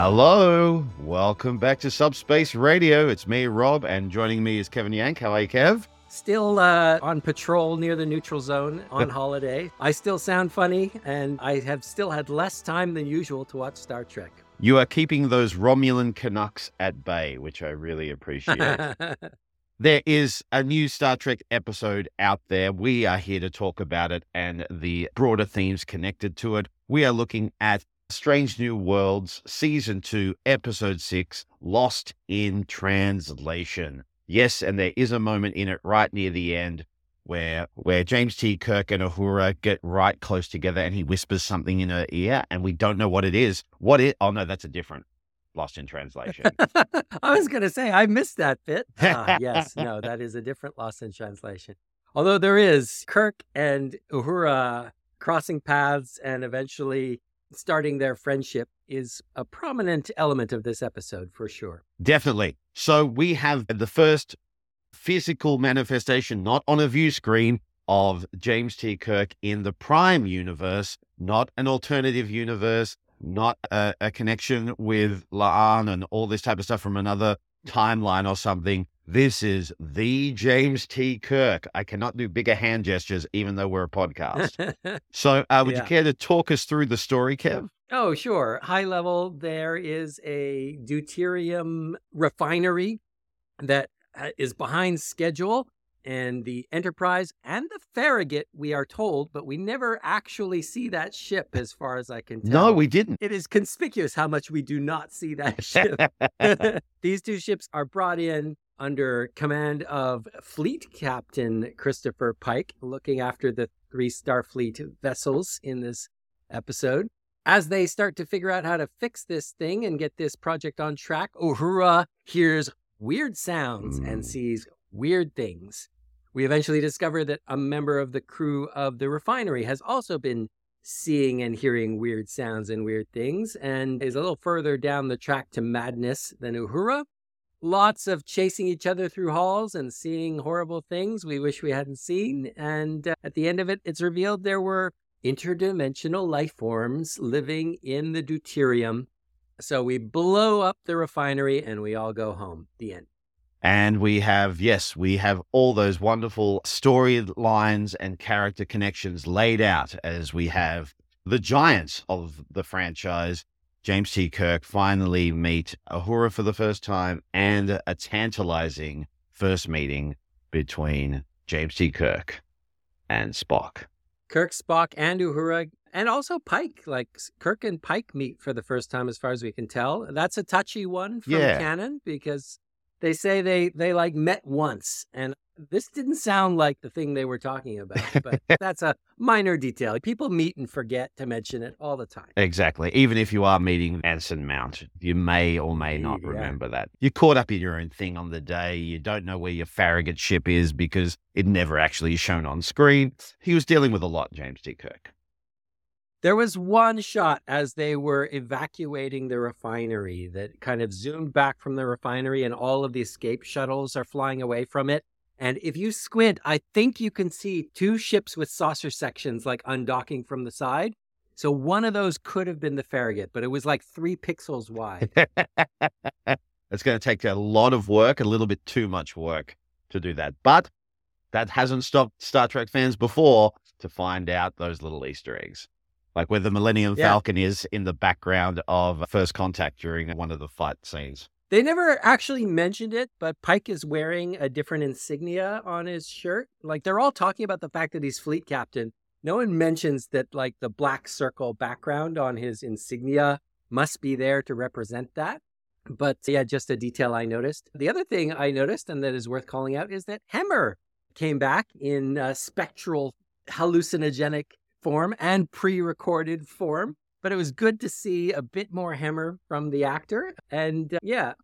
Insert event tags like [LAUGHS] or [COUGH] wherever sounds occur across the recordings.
Hello, welcome back to Subspace Radio. It's me, Rob, and joining me is Kevin Yank. How are you, Kev? Still uh, on patrol near the neutral zone on [LAUGHS] holiday. I still sound funny, and I have still had less time than usual to watch Star Trek. You are keeping those Romulan Canucks at bay, which I really appreciate. [LAUGHS] there is a new Star Trek episode out there. We are here to talk about it and the broader themes connected to it. We are looking at Strange New Worlds, Season 2, Episode 6, Lost in Translation. Yes, and there is a moment in it right near the end where where James T. Kirk and Uhura get right close together and he whispers something in her ear and we don't know what it is. What it oh no, that's a different lost in translation. [LAUGHS] I was gonna say I missed that bit. Ah, yes, [LAUGHS] no, that is a different lost in translation. Although there is Kirk and Uhura crossing paths and eventually starting their friendship is a prominent element of this episode for sure. Definitely. So we have the first physical manifestation, not on a view screen, of James T. Kirk in the Prime universe, not an alternative universe, not a, a connection with La'an and all this type of stuff from another timeline or something. This is the James T. Kirk. I cannot do bigger hand gestures, even though we're a podcast. [LAUGHS] so, uh, would Yeah. you care to talk us through the story, Kev? Oh, sure. High level, there is a deuterium refinery that uh, behind schedule. And the Enterprise and the Farragut, we are told, but we never actually see that ship as far as I can tell. No, we didn't. It is conspicuous how much we do not see that [LAUGHS] ship. [LAUGHS] These two ships are brought in under command of Fleet Captain Christopher Pike, looking after the three Starfleet vessels in this episode. As they start to figure out how to fix this thing and get this project on track, Uhura hears weird sounds and Mm. sees weird things. We eventually discover that a member of the crew of the refinery has also been seeing and hearing weird sounds and weird things and is a little further down the track to madness than Uhura. Lots of chasing each other through halls and seeing horrible things we wish we hadn't seen. And uh, at the end of it, it's revealed there were interdimensional life forms living in the deuterium. So we blow up the refinery and we all go home. The end. And we have, yes, we have all those wonderful storylines and character connections laid out as we have the giants of the franchise, James T. Kirk, finally meet Uhura for the first time and a tantalizing first meeting between James T. Kirk and Spock. Kirk, Spock, and Uhura, and also Pike. Like Kirk and Pike meet for the first time, as far as we can tell. That's a touchy one from Yeah. canon because they say they they like met once, and this didn't sound like the thing they were talking about. But [LAUGHS] that's a minor detail. People meet and forget to mention it all the time. Exactly. Even if you are meeting Anson Mount, you may or may not Yeah. remember that. You're caught up in your own thing on the day. You don't know where your Farragut ship is because it never actually is shown on screen. He was dealing with a lot, James T. Kirk. There was one shot as they were evacuating the refinery that kind of zoomed back from the refinery, and all of the escape shuttles are flying away from it. And if you squint, I think you can see two ships with saucer sections like undocking from the side. So one of those could have been the Farragut, but it was like three pixels wide. it's going to take a lot of work, a little bit too much work to do that. But that hasn't stopped Star Trek fans before to find out those little Easter eggs. Like where the Millennium Yeah. Falcon is in the background of First Contact during one of the fight scenes. They never actually mentioned it, but Pike is wearing a different insignia on his shirt. Like they're all talking about the fact that he's fleet captain. No one mentions that like the black circle background on his insignia must be there to represent that. But yeah, just a detail I noticed. The other thing I noticed and that is worth calling out is that Hemmer came back in uh, spectral hallucinogenic form and pre-recorded form but it was good to see a bit more Hemmer from the actor. And uh, yeah,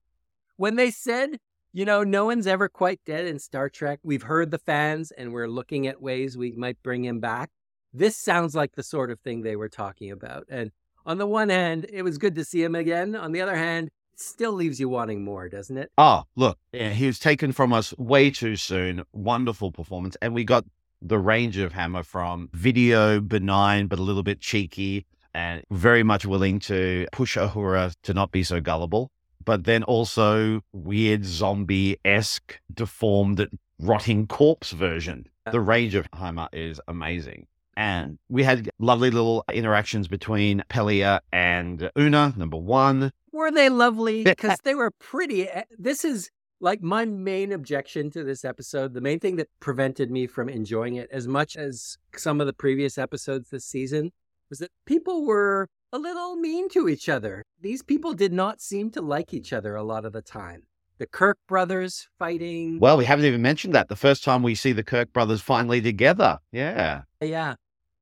when they said, you know, no one's ever quite dead in Star Trek, we've heard the fans and we're looking at ways we might bring him back. This sounds like the sort of thing they were talking about. And on the one hand, it was good to see him again. On the other hand, still leaves you wanting more, doesn't it? Oh, look, yeah, he was taken from us way too soon. Wonderful performance. And we got the range of Hemmer from video, benign, but a little bit cheeky, and very much willing to push Uhura to not be so gullible, but then also weird zombie esque, deformed, rotting corpse version. The range of Hemmer is amazing. And we had lovely little interactions between Pelia and Una, number one. Were they lovely? Because they were pretty. eh, This is like my main objection to this episode. The main thing that prevented me from enjoying it as much as some of the previous episodes this season was that people were a little mean to each other. These people did not seem to like each other a lot of the time. The Kirk brothers fighting. Well, we haven't even mentioned that. The first time we see the Kirk brothers finally together. Yeah. Yeah.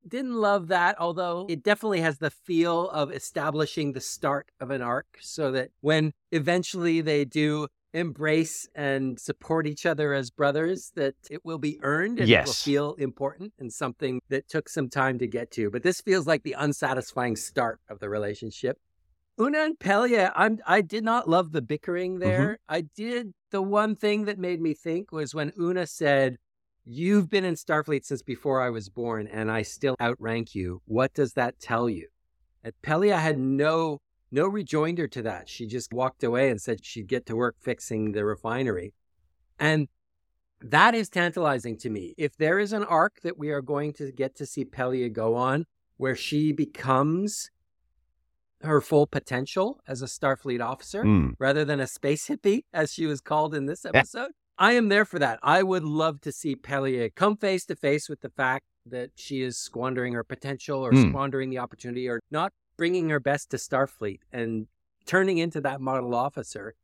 Didn't love that, although it definitely has the feel of establishing the start of an arc so that when eventually they do embrace and support each other as brothers, that it will be earned and it will feel important and something that took some time to get to. But this feels like the unsatisfying start of the relationship. Una and Pelia, I'm I did not love the bickering mm-hmm. there. I did the one thing that made me think was when Una said, You've been in Starfleet since before I was born, and I still outrank you. What does that tell you? And Pelia had no no rejoinder to that. She just walked away and said she'd get to work fixing the refinery. And that is tantalizing to me. If there is an arc that we are going to get to see Pelia go on, where she becomes her full potential as a Starfleet officer, Mm. rather than a space hippie, as she was called in this episode. I am there for that. I would love to see Pelia come face to face with the fact that she is squandering her potential or Hmm. squandering the opportunity or not bringing her best to Starfleet and turning into that model officer.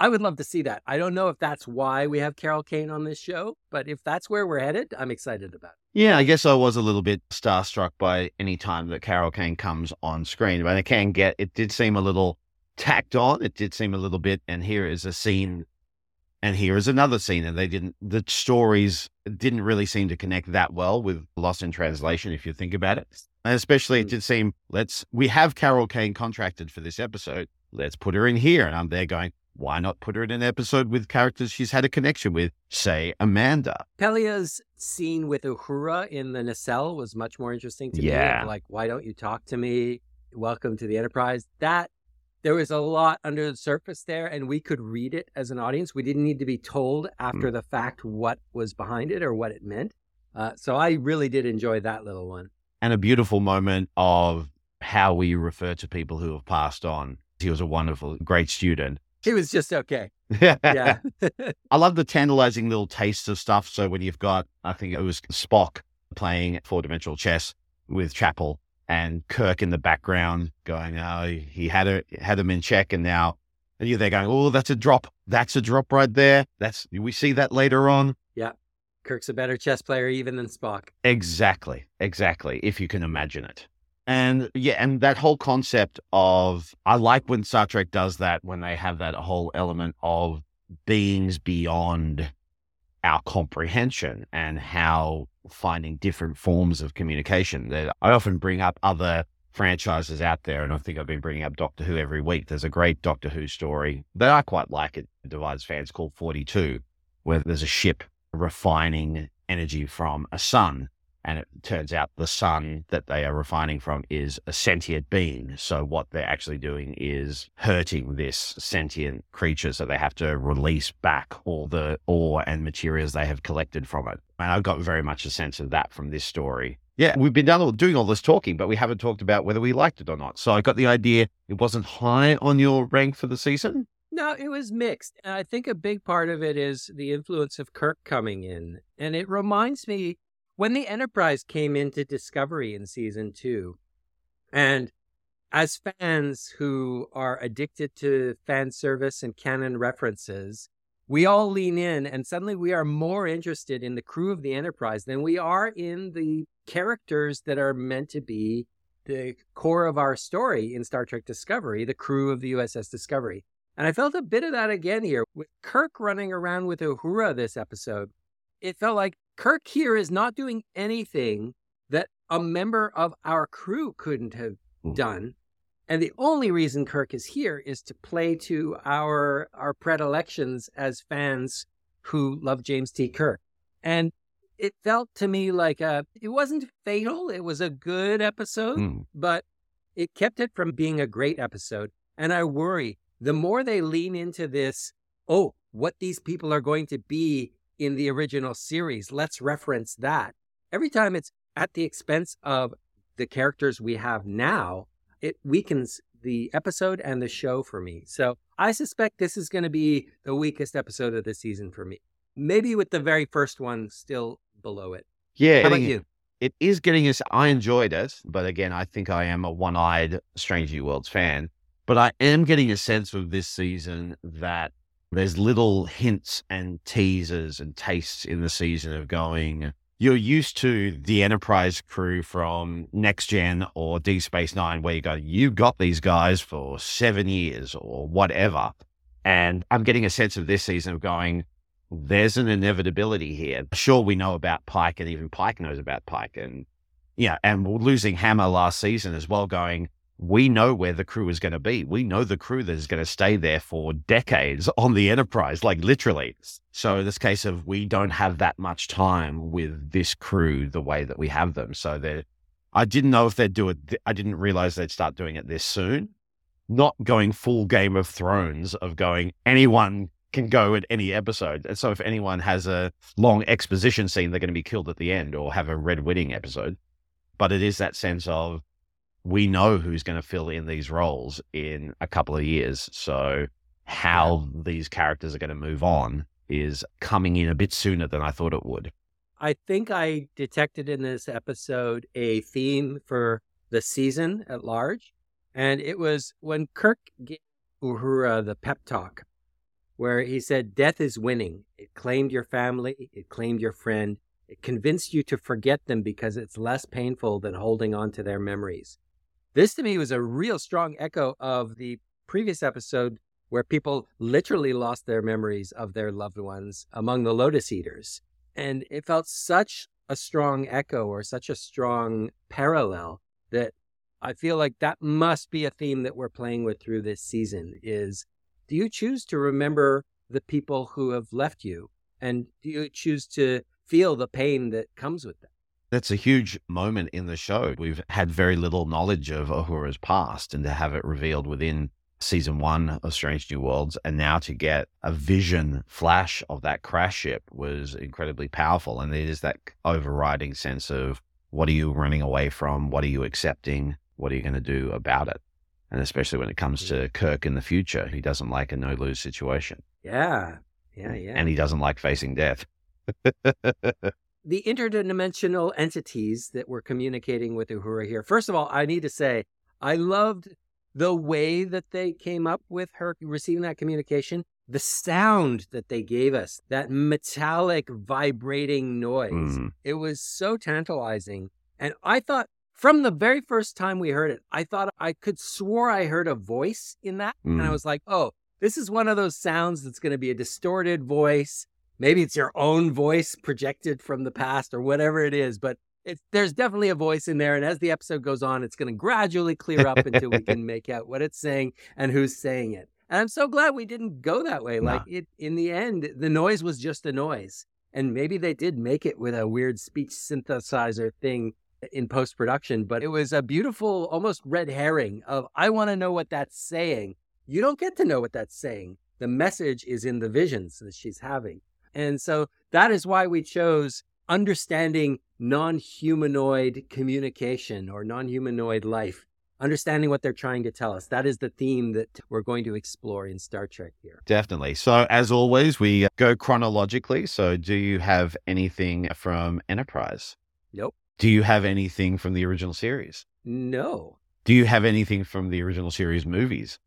I would love to see that. I don't know if that's why we have Carol Kane on this show, but if that's where we're headed, I'm excited about it. Yeah, I guess I was a little bit starstruck by any time that Carol Kane comes on screen. But I can get it did seem a little tacked on. It did seem a little bit, and here is a scene, and here is another scene, and they didn't. The stories didn't really seem to connect that well with Lost in Translation, if you think about it. And especially, it Mm. did seem let's we have Carol Kane contracted for this episode. Let's put her in here, and I'm there going. Why not put her in an episode with characters she's had a connection with, say Amanda? Pelia's scene with Uhura in the nacelle was much more interesting to me. Yeah. of Like, why don't you talk to me? Welcome to the Enterprise. That there was a lot under the surface there, and we could read it as an audience. We didn't need to be told after the fact what was behind it or what it meant. Uh, so I really did enjoy that little one. And a beautiful moment of how we refer to people who have passed on. He was a wonderful, great student. He was just okay. [LAUGHS] Yeah. I love the tantalizing little tastes of stuff. So when you've got, I think it was Spock playing four dimensional chess with Chapel and Kirk in the background going, oh, he had a, had him in check and now and you're there going, oh, that's a drop. That's a drop right there. That's, we see that later on. Kirk's a better chess player even than Spock. Exactly, exactly. If you can imagine it. And yeah, and that whole concept of I like when Star Trek does that when they have that whole element of beings beyond our comprehension and how finding different forms of communication. That I often bring up other franchises out there, and I think I've been bringing up Doctor Who every week. There's a great Doctor Who story that I quite like. It divides fans called Forty Two, where there's a ship refining energy from a sun. And it turns out the sun that they are refining from is a sentient being. So what they're actually doing is hurting this sentient creature. So they have to release back all the ore and materials they have collected from it. And I've got very much a sense of that from this story. Yeah, we've been doing all this talking, but we haven't talked about whether we liked it or not. So I got the idea it wasn't high on your rank for the season. No, it was mixed. And I think a big part of it is the influence of Kirk coming in. And it reminds me when the Enterprise came into Discovery in season two, and as fans who are addicted to fan service and canon references, we all lean in and suddenly we are more interested in the crew of the Enterprise than we are in the characters that are meant to be the core of our story in Star Trek Discovery, the crew of the USS Discovery. And I felt a bit of that again here with Kirk running around with Uhura this episode. It felt like Kirk here is not doing anything that a member of our crew couldn't have Mm. done. And the only reason Kirk is here is to play to our our predilections as fans who love James T. Kirk. And it felt to me like a it wasn't fatal. It was a good episode Mm. but it kept it from being a great episode. And I worry the more they lean into this, oh, what these people are going to be in the original series, let's reference that. Every time it's at the expense of the characters we have now, it weakens the episode and the show for me. So I suspect this is going to be the weakest episode of the season for me. Maybe with the very first one still below it. Yeah. How about you? It is getting us. I enjoyed it, but again, I think I am a one-eyed Strange New Worlds fan. But I am getting a sense of this season that there's little hints and teasers and tastes in the season of going, you're used to the Enterprise crew from Next Gen or Deep Space Nine, where you go, you got these guys for seven years or whatever. And I'm getting a sense of this season of going, there's an inevitability here. Sure, we know about Pike, and even Pike knows about Pike. And yeah, and we're losing Hemmer last season as well, going, we know where the crew is going to be. We know the crew that is going to stay there for decades [LAUGHS] on the Enterprise, like literally. So this case of we don't have that much time with this crew the way that we have them. So they I didn't know if they'd do it. I didn't realize they'd start doing it this soon. Not going full Game of Thrones of going anyone can go at any episode. And so if anyone has a long exposition scene, they're going to be killed at the end or have a red wedding episode. But it is that sense of we know who's going to fill in these roles in a couple of years. So how these characters are going to move on is coming in a bit sooner than I thought it would. I think I detected in this episode a theme for the season at large. And it was when Kirk gave Uhura the pep talk, where he said, Death is winning. It claimed your family, it claimed your friend, it convinced you to forget them because it's less painful than holding on to their memories. This to me was a real strong echo of the previous episode where people literally lost their memories of their loved ones among the lotus eaters. And it felt such a strong echo or such a strong parallel that I feel like that must be a theme that we're playing with through this season is do you choose to remember the people who have left you and do you choose to feel the pain that comes with that? That's a huge moment in the show. We've had very little knowledge of Uhura's past, and to have it revealed within season one of Strange New Worlds, and now to get a vision flash of that crash ship was incredibly powerful. And it is that overriding sense of what are you running away from? What are you accepting? What are you going to do about it? And especially when it comes to mm. Kirk in the future, he doesn't like a no lose situation. Yeah. Yeah. Yeah. And he doesn't like facing death. [LAUGHS] the interdimensional entities that were communicating with Uhura here. First of all, I need to say, I loved the way that they came up with her receiving that communication, the sound that they gave us, that metallic vibrating noise. Mm. It was so tantalizing. And I thought from the very first time we heard it, I thought I could swore I heard a voice in that. Mm. And I mm. was like, oh, this is one of those sounds that's going to be a distorted voice maybe it's your own voice projected from the past or whatever it is, but it's, there's definitely a voice in there. And as the episode goes on, it's going to gradually clear up until we can [LAUGHS] make out what it's saying and who's saying it. And I'm so glad we didn't go that way. Like it, in the end, the noise was just a noise. And maybe they did make it with a weird speech synthesizer thing in post production, but it was a beautiful, almost red herring of, I want to know what that's saying. You don't get to know what that's saying. The message is in the visions that she's having. And so that is why we chose understanding non humanoid communication or non humanoid life, understanding what they're trying to tell us. That is the theme that we're going to explore in Star Trek here. Definitely. So, as always, we go chronologically. So, do you have anything from Enterprise? Nope. Do you have anything from the original series? No. Do you have anything from the original series movies?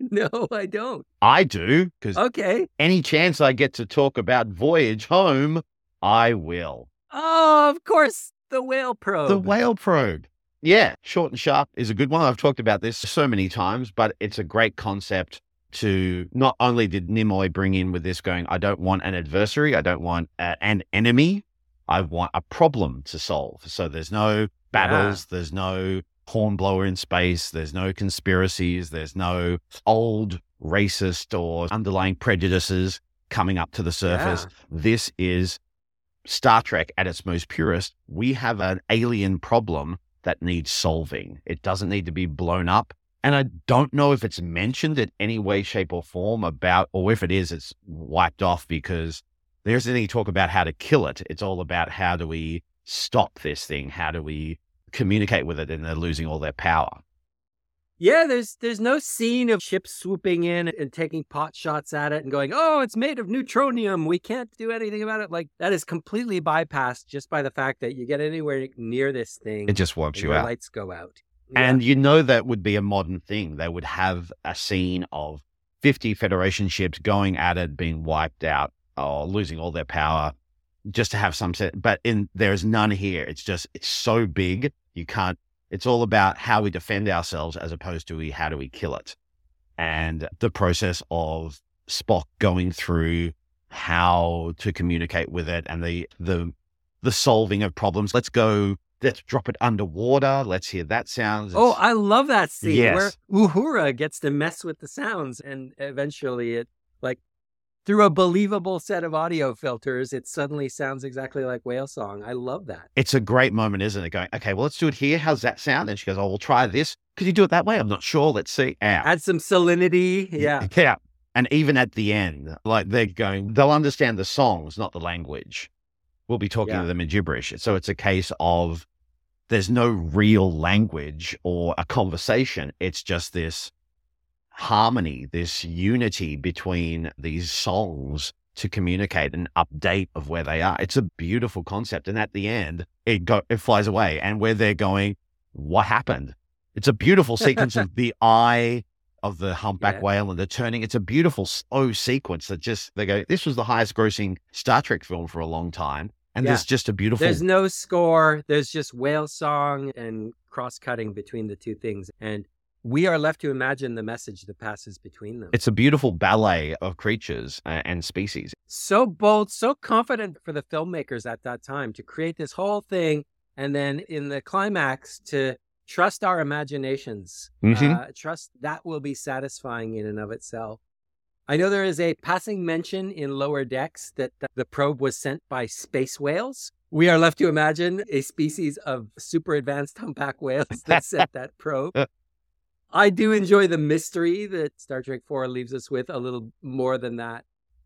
[LAUGHS] No, I don't. I do because okay. Any chance I get to talk about Voyage Home, I will. Oh, of course, the whale probe. The whale probe. Yeah, short and sharp is a good one. I've talked about this so many times, but it's a great concept to not only did Nimoy bring in with this going, I don't want an adversary, I don't want a, an enemy, I want a problem to solve. So there's no battles, yeah. there's no hornblower in space. There's no conspiracies. There's no old racist or underlying prejudices coming up to the surface. Yeah. This is Star Trek at its most purest. We have an alien problem that needs solving. It doesn't need to be blown up. And I don't know if it's mentioned in any way, shape, or form about, or if it is, it's wiped off because there isn't any talk about how to kill it. It's all about how do we stop this thing? How do we communicate with it and they're losing all their power? Yeah, there's there's no scene of ships swooping in and taking pot shots at it and going, "Oh, it's made of neutronium. We can't do anything about it." Like that is completely bypassed just by the fact that you get anywhere near this thing, it just wipes you out. Lights go out, yeah. and you know that would be a modern thing. They would have a scene of 50 Federation ships going at it, being wiped out, or losing all their power, just to have some set. But in there's none here. It's just it's so big you can't it's all about how we defend ourselves as opposed to we, how do we kill it. And the process of Spock going through how to communicate with it and the the the solving of problems. Let's go let's drop it underwater. Let's hear that sound. oh, I love that scene yes. where Uhura gets to mess with the sounds and eventually it like through a believable set of audio filters, it suddenly sounds exactly like whale song. I love that. It's a great moment, isn't it? Going, okay, well, let's do it here. How's that sound? And she goes, oh, we'll try this. Could you do it that way? I'm not sure. Let's see. Ow. Add some salinity. Yeah. Yeah. And even at the end, like they're going, they'll understand the songs, not the language. We'll be talking yeah. to them in gibberish. So it's a case of there's no real language or a conversation. It's just this harmony, this unity between these songs to communicate an update of where they are. It's a beautiful concept. And at the end, it go it flies away. And where they're going, what happened? It's a beautiful sequence of [LAUGHS] the eye of the humpback yeah. whale and the turning. It's a beautiful slow oh, sequence that just they go, this was the highest grossing Star Trek film for a long time. And yeah. there's just a beautiful There's no score. There's just whale song and cross cutting between the two things. And we are left to imagine the message that passes between them. It's a beautiful ballet of creatures and species. So bold, so confident for the filmmakers at that time to create this whole thing. And then in the climax, to trust our imaginations, mm-hmm. uh, trust that will be satisfying in and of itself. I know there is a passing mention in lower decks that the probe was sent by space whales. We are left to imagine a species of super advanced [LAUGHS] humpback whales that [LAUGHS] sent that probe. I do enjoy the mystery that Star Trek 4 leaves us with a little more than that.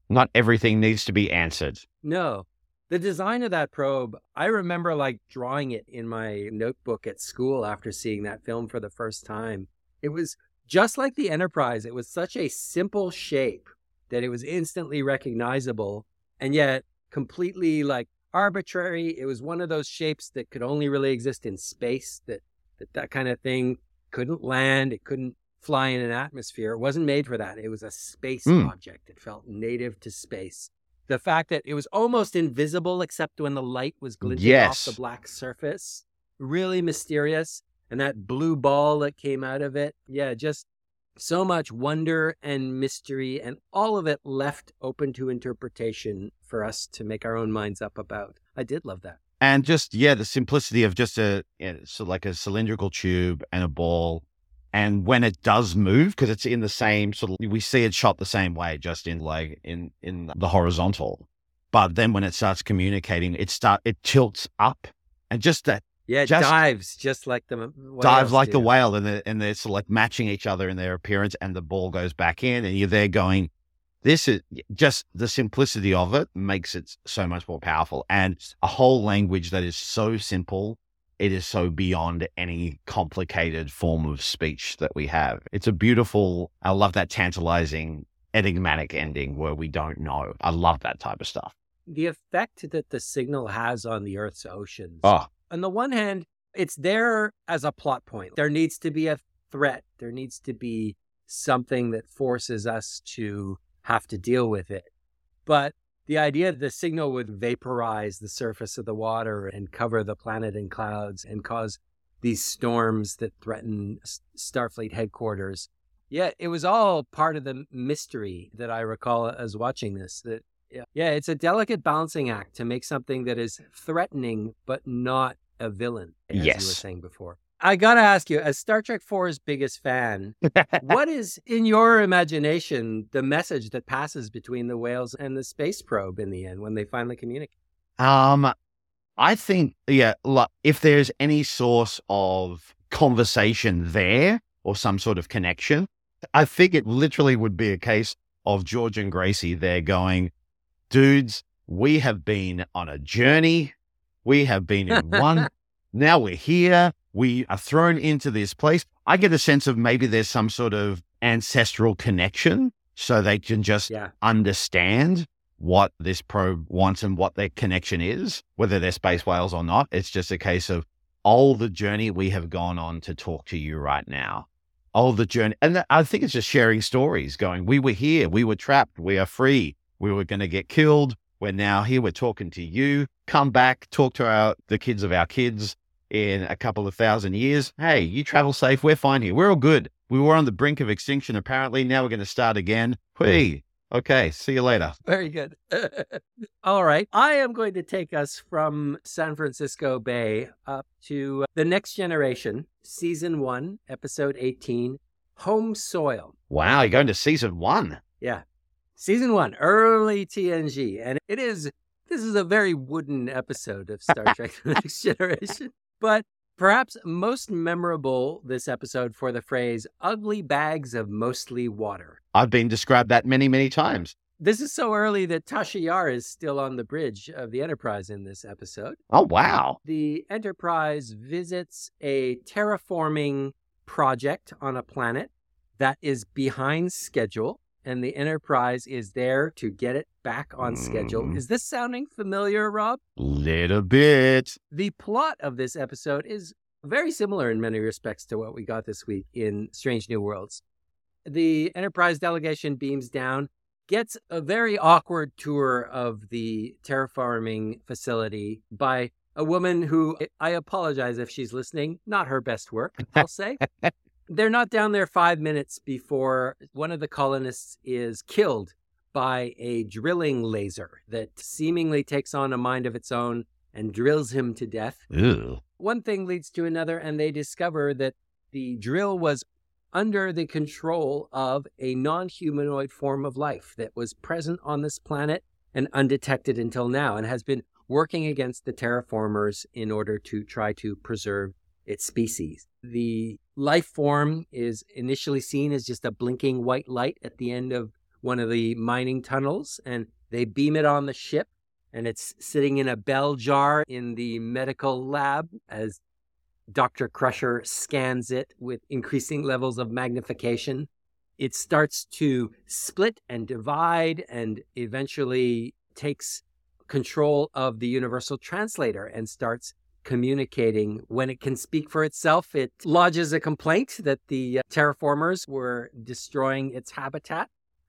Not everything needs to be answered. No. The design of that probe, I remember like drawing it in my notebook at school after seeing that film for the first time. It was just like the Enterprise. It was such a simple shape that it was instantly recognizable and yet completely like arbitrary. It was one of those shapes that could only really exist in space that that, that kind of thing couldn't land, it couldn't fly in an atmosphere. It wasn't made for that. It was a space mm. object. It felt native to space. The fact that it was almost invisible except when the light was glinting yes. off the black surface, really mysterious. And that blue ball that came out of it, yeah, just so much wonder and mystery, and all of it left open to interpretation for us to make our own minds up about. I did love that and just yeah the simplicity of just a you know, so like a cylindrical tube and a ball. And when it does move because it's in the same sort of we see it shot the same way just in like in in the horizontal. But then when it starts communicating it start it tilts up. And just that yeah, just dives just like the dives like do. the whale, and they're, and they're sort of like matching each other in their appearance, and the ball goes back in, and you're there going, this is just the simplicity of it makes it so much more powerful and a whole language that is so simple it is so beyond any complicated form of speech that we have. It's a beautiful i love that tantalizing enigmatic ending where we don't know. I love that type of stuff. The effect that the signal has on the earth's oceans. Oh. on the one hand it's there as a plot point. There needs to be a threat. There needs to be something that forces us to have to deal with it. But the idea that the signal would vaporize the surface of the water and cover the planet in clouds and cause these storms that threaten Starfleet headquarters. Yeah, it was all part of the mystery that I recall as watching this. That yeah, yeah, it's a delicate balancing act to make something that is threatening but not a villain, as yes. you were saying before. I gotta ask you, as Star Trek 4's biggest fan, what [LAUGHS] is in your imagination the message that passes between the whales and the space probe in the end when they finally communicate? Um, I think, yeah, look, if there's any source of conversation there or some sort of connection, I think it literally would be a case of George and Gracie there going, dudes, we have been on a journey. We have been in one. [LAUGHS] now we're here. We are thrown into this place. I get a sense of maybe there's some sort of ancestral connection so they can just Yeah. understand what this probe wants and what their connection is, whether they're space whales or not. It's just a case of all the journey we have gone on to talk to you right now. All the journey. And th- I think it's just sharing stories going, we were here, we were trapped, we are free, we were going to get killed. We're now here, we're talking to you. Come back, talk to our the kids of our kids in a couple of thousand years. Hey, you travel safe, we're fine here. We're all good. We were on the brink of extinction, apparently. Now we're going to start again. Hmm. Hey, okay, see you later. Very good. [LAUGHS] All right. I am going to take us from San Francisco Bay up to uh, The Next Generation, Season 1, Episode 18 Home Soil. Wow, you're going to season one. Yeah. Season 1, early TNG. And it is, this is a very wooden episode of Star [LAUGHS] Trek The Next Generation. But perhaps most memorable this episode for the phrase ugly bags of mostly water. I've been described that many, many times. This is so early that Tasha Yar is still on the bridge of the Enterprise in this episode. Oh, wow. The Enterprise visits a terraforming project on a planet that is behind schedule, and the Enterprise is there to get it back on schedule. Mm. Is this sounding familiar, Rob? Little bit. The plot of this episode is very similar in many respects to what we got this week in Strange New Worlds. The Enterprise delegation beams down, gets a very awkward tour of the terraforming facility by a woman who I apologize if she's listening, not her best work, I'll say. [LAUGHS] They're not down there five minutes before one of the colonists is killed by a drilling laser that seemingly takes on a mind of its own and drills him to death. Ew. One thing leads to another, and they discover that the drill was under the control of a non humanoid form of life that was present on this planet and undetected until now, and has been working against the terraformers in order to try to preserve its species. The life form is initially seen as just a blinking white light at the end of one of the mining tunnels, and they beam it on the ship and it's sitting in a bell jar in the medical lab as Dr. Crusher scans it with increasing levels of magnification. It starts to split and divide and eventually takes control of the universal translator and starts communicating. When it can speak for itself, it lodges a complaint that the uh, terraformers were destroying its habitat.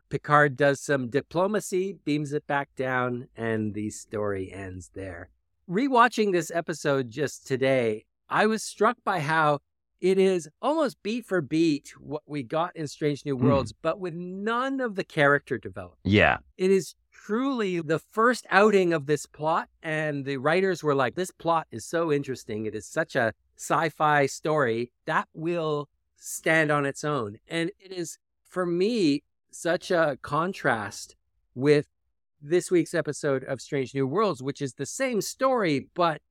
Picard does some diplomacy, beams it back down, and the story ends there. Rewatching this episode just today, I was struck by how it is almost beat for beat what we got in Strange New Hmm. Worlds, but with none of the character development. Yeah. It is truly the first outing of this plot, and the writers were like, This plot is so interesting. It is such a sci fi story that will stand on its own. And it is, for me, such a contrast with this week's episode of Strange New Worlds, which is the same story, but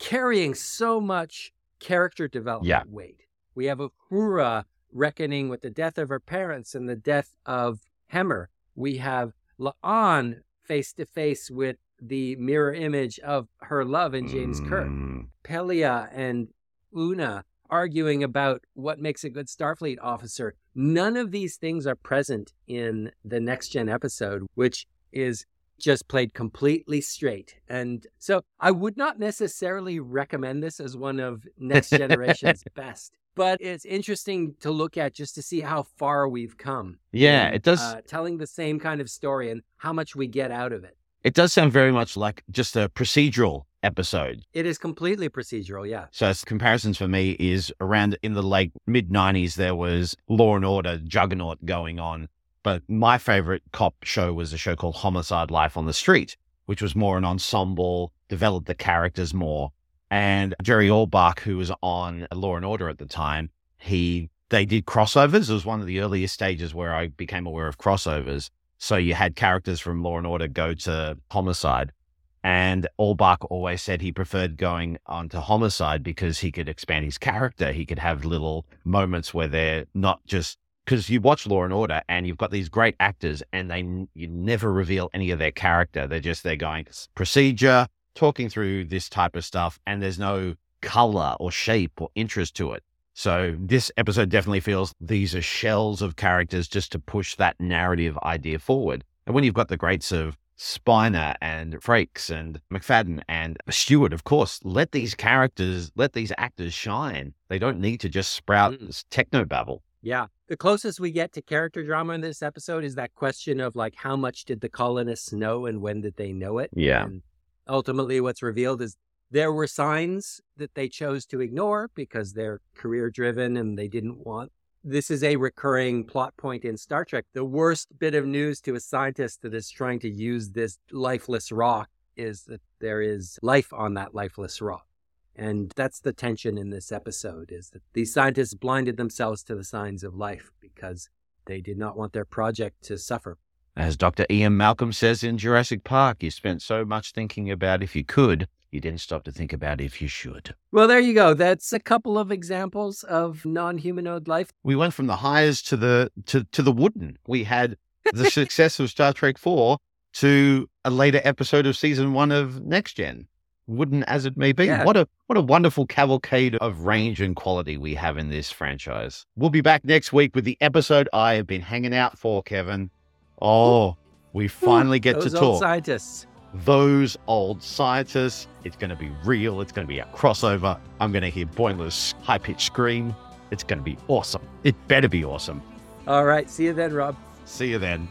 carrying so much character development Yeah. weight. We have Uhura reckoning with the death of her parents and the death of Hemmer. We have La'an face to face with the mirror image of her love in James Kirk. Mm. Pelia and Una arguing about what makes a good Starfleet officer. None of these things are present in the next gen episode, which is just played completely straight. And so I would not necessarily recommend this as one of Next Generation's [LAUGHS] best, but it's interesting to look at just to see how far we've come. Yeah, it does. Uh, telling the same kind of story and how much we get out of it. It does sound very much like just a procedural episode. It is completely procedural, yeah. So comparisons for me is around in the late mid '90s there was Law and Order Juggernaut going on, but my favorite cop show was a show called Homicide: Life on the Street, which was more an ensemble, developed the characters more. And Jerry Orbach, who was on Law and Order at the time, he they did crossovers. It was one of the earliest stages where I became aware of crossovers. So you had characters from Law and Order go to Homicide. And Orbach always said he preferred going on to homicide because he could expand his character. He could have little moments where they're not just because you watch Law and Order and you've got these great actors and they you never reveal any of their character. They're just they're going procedure, talking through this type of stuff, and there's no color or shape or interest to it. So this episode definitely feels these are shells of characters just to push that narrative idea forward. And when you've got the greats of Spiner and Frakes and McFadden and Stewart, of course, let these characters, let these actors shine. They don't need to just sprout mm. techno babble. Yeah. The closest we get to character drama in this episode is that question of like, how much did the colonists know and when did they know it? Yeah. And ultimately, what's revealed is there were signs that they chose to ignore because they're career driven and they didn't want this is a recurring plot point in Star Trek. The worst bit of news to a scientist that is trying to use this lifeless rock is that there is life on that lifeless rock. And that's the tension in this episode is that these scientists blinded themselves to the signs of life because they did not want their project to suffer. As Dr. Ian Malcolm says in Jurassic Park, you spent so much thinking about if you could you didn't stop to think about if you should. Well, there you go. That's a couple of examples of non-humanoid life. We went from the highs to the to to the wooden. We had the [LAUGHS] success of Star Trek 4 to a later episode of season 1 of Next Gen. Wooden as it may be. Yeah. What a what a wonderful cavalcade of range and quality we have in this franchise. We'll be back next week with the episode I have been hanging out for, Kevin. Oh, we finally get Those to talk. Scientists those old scientists. It's going to be real. It's going to be a crossover. I'm going to hear Boimler's high pitched scream. It's going to be awesome. It better be awesome. All right. See you then, Rob. See you then.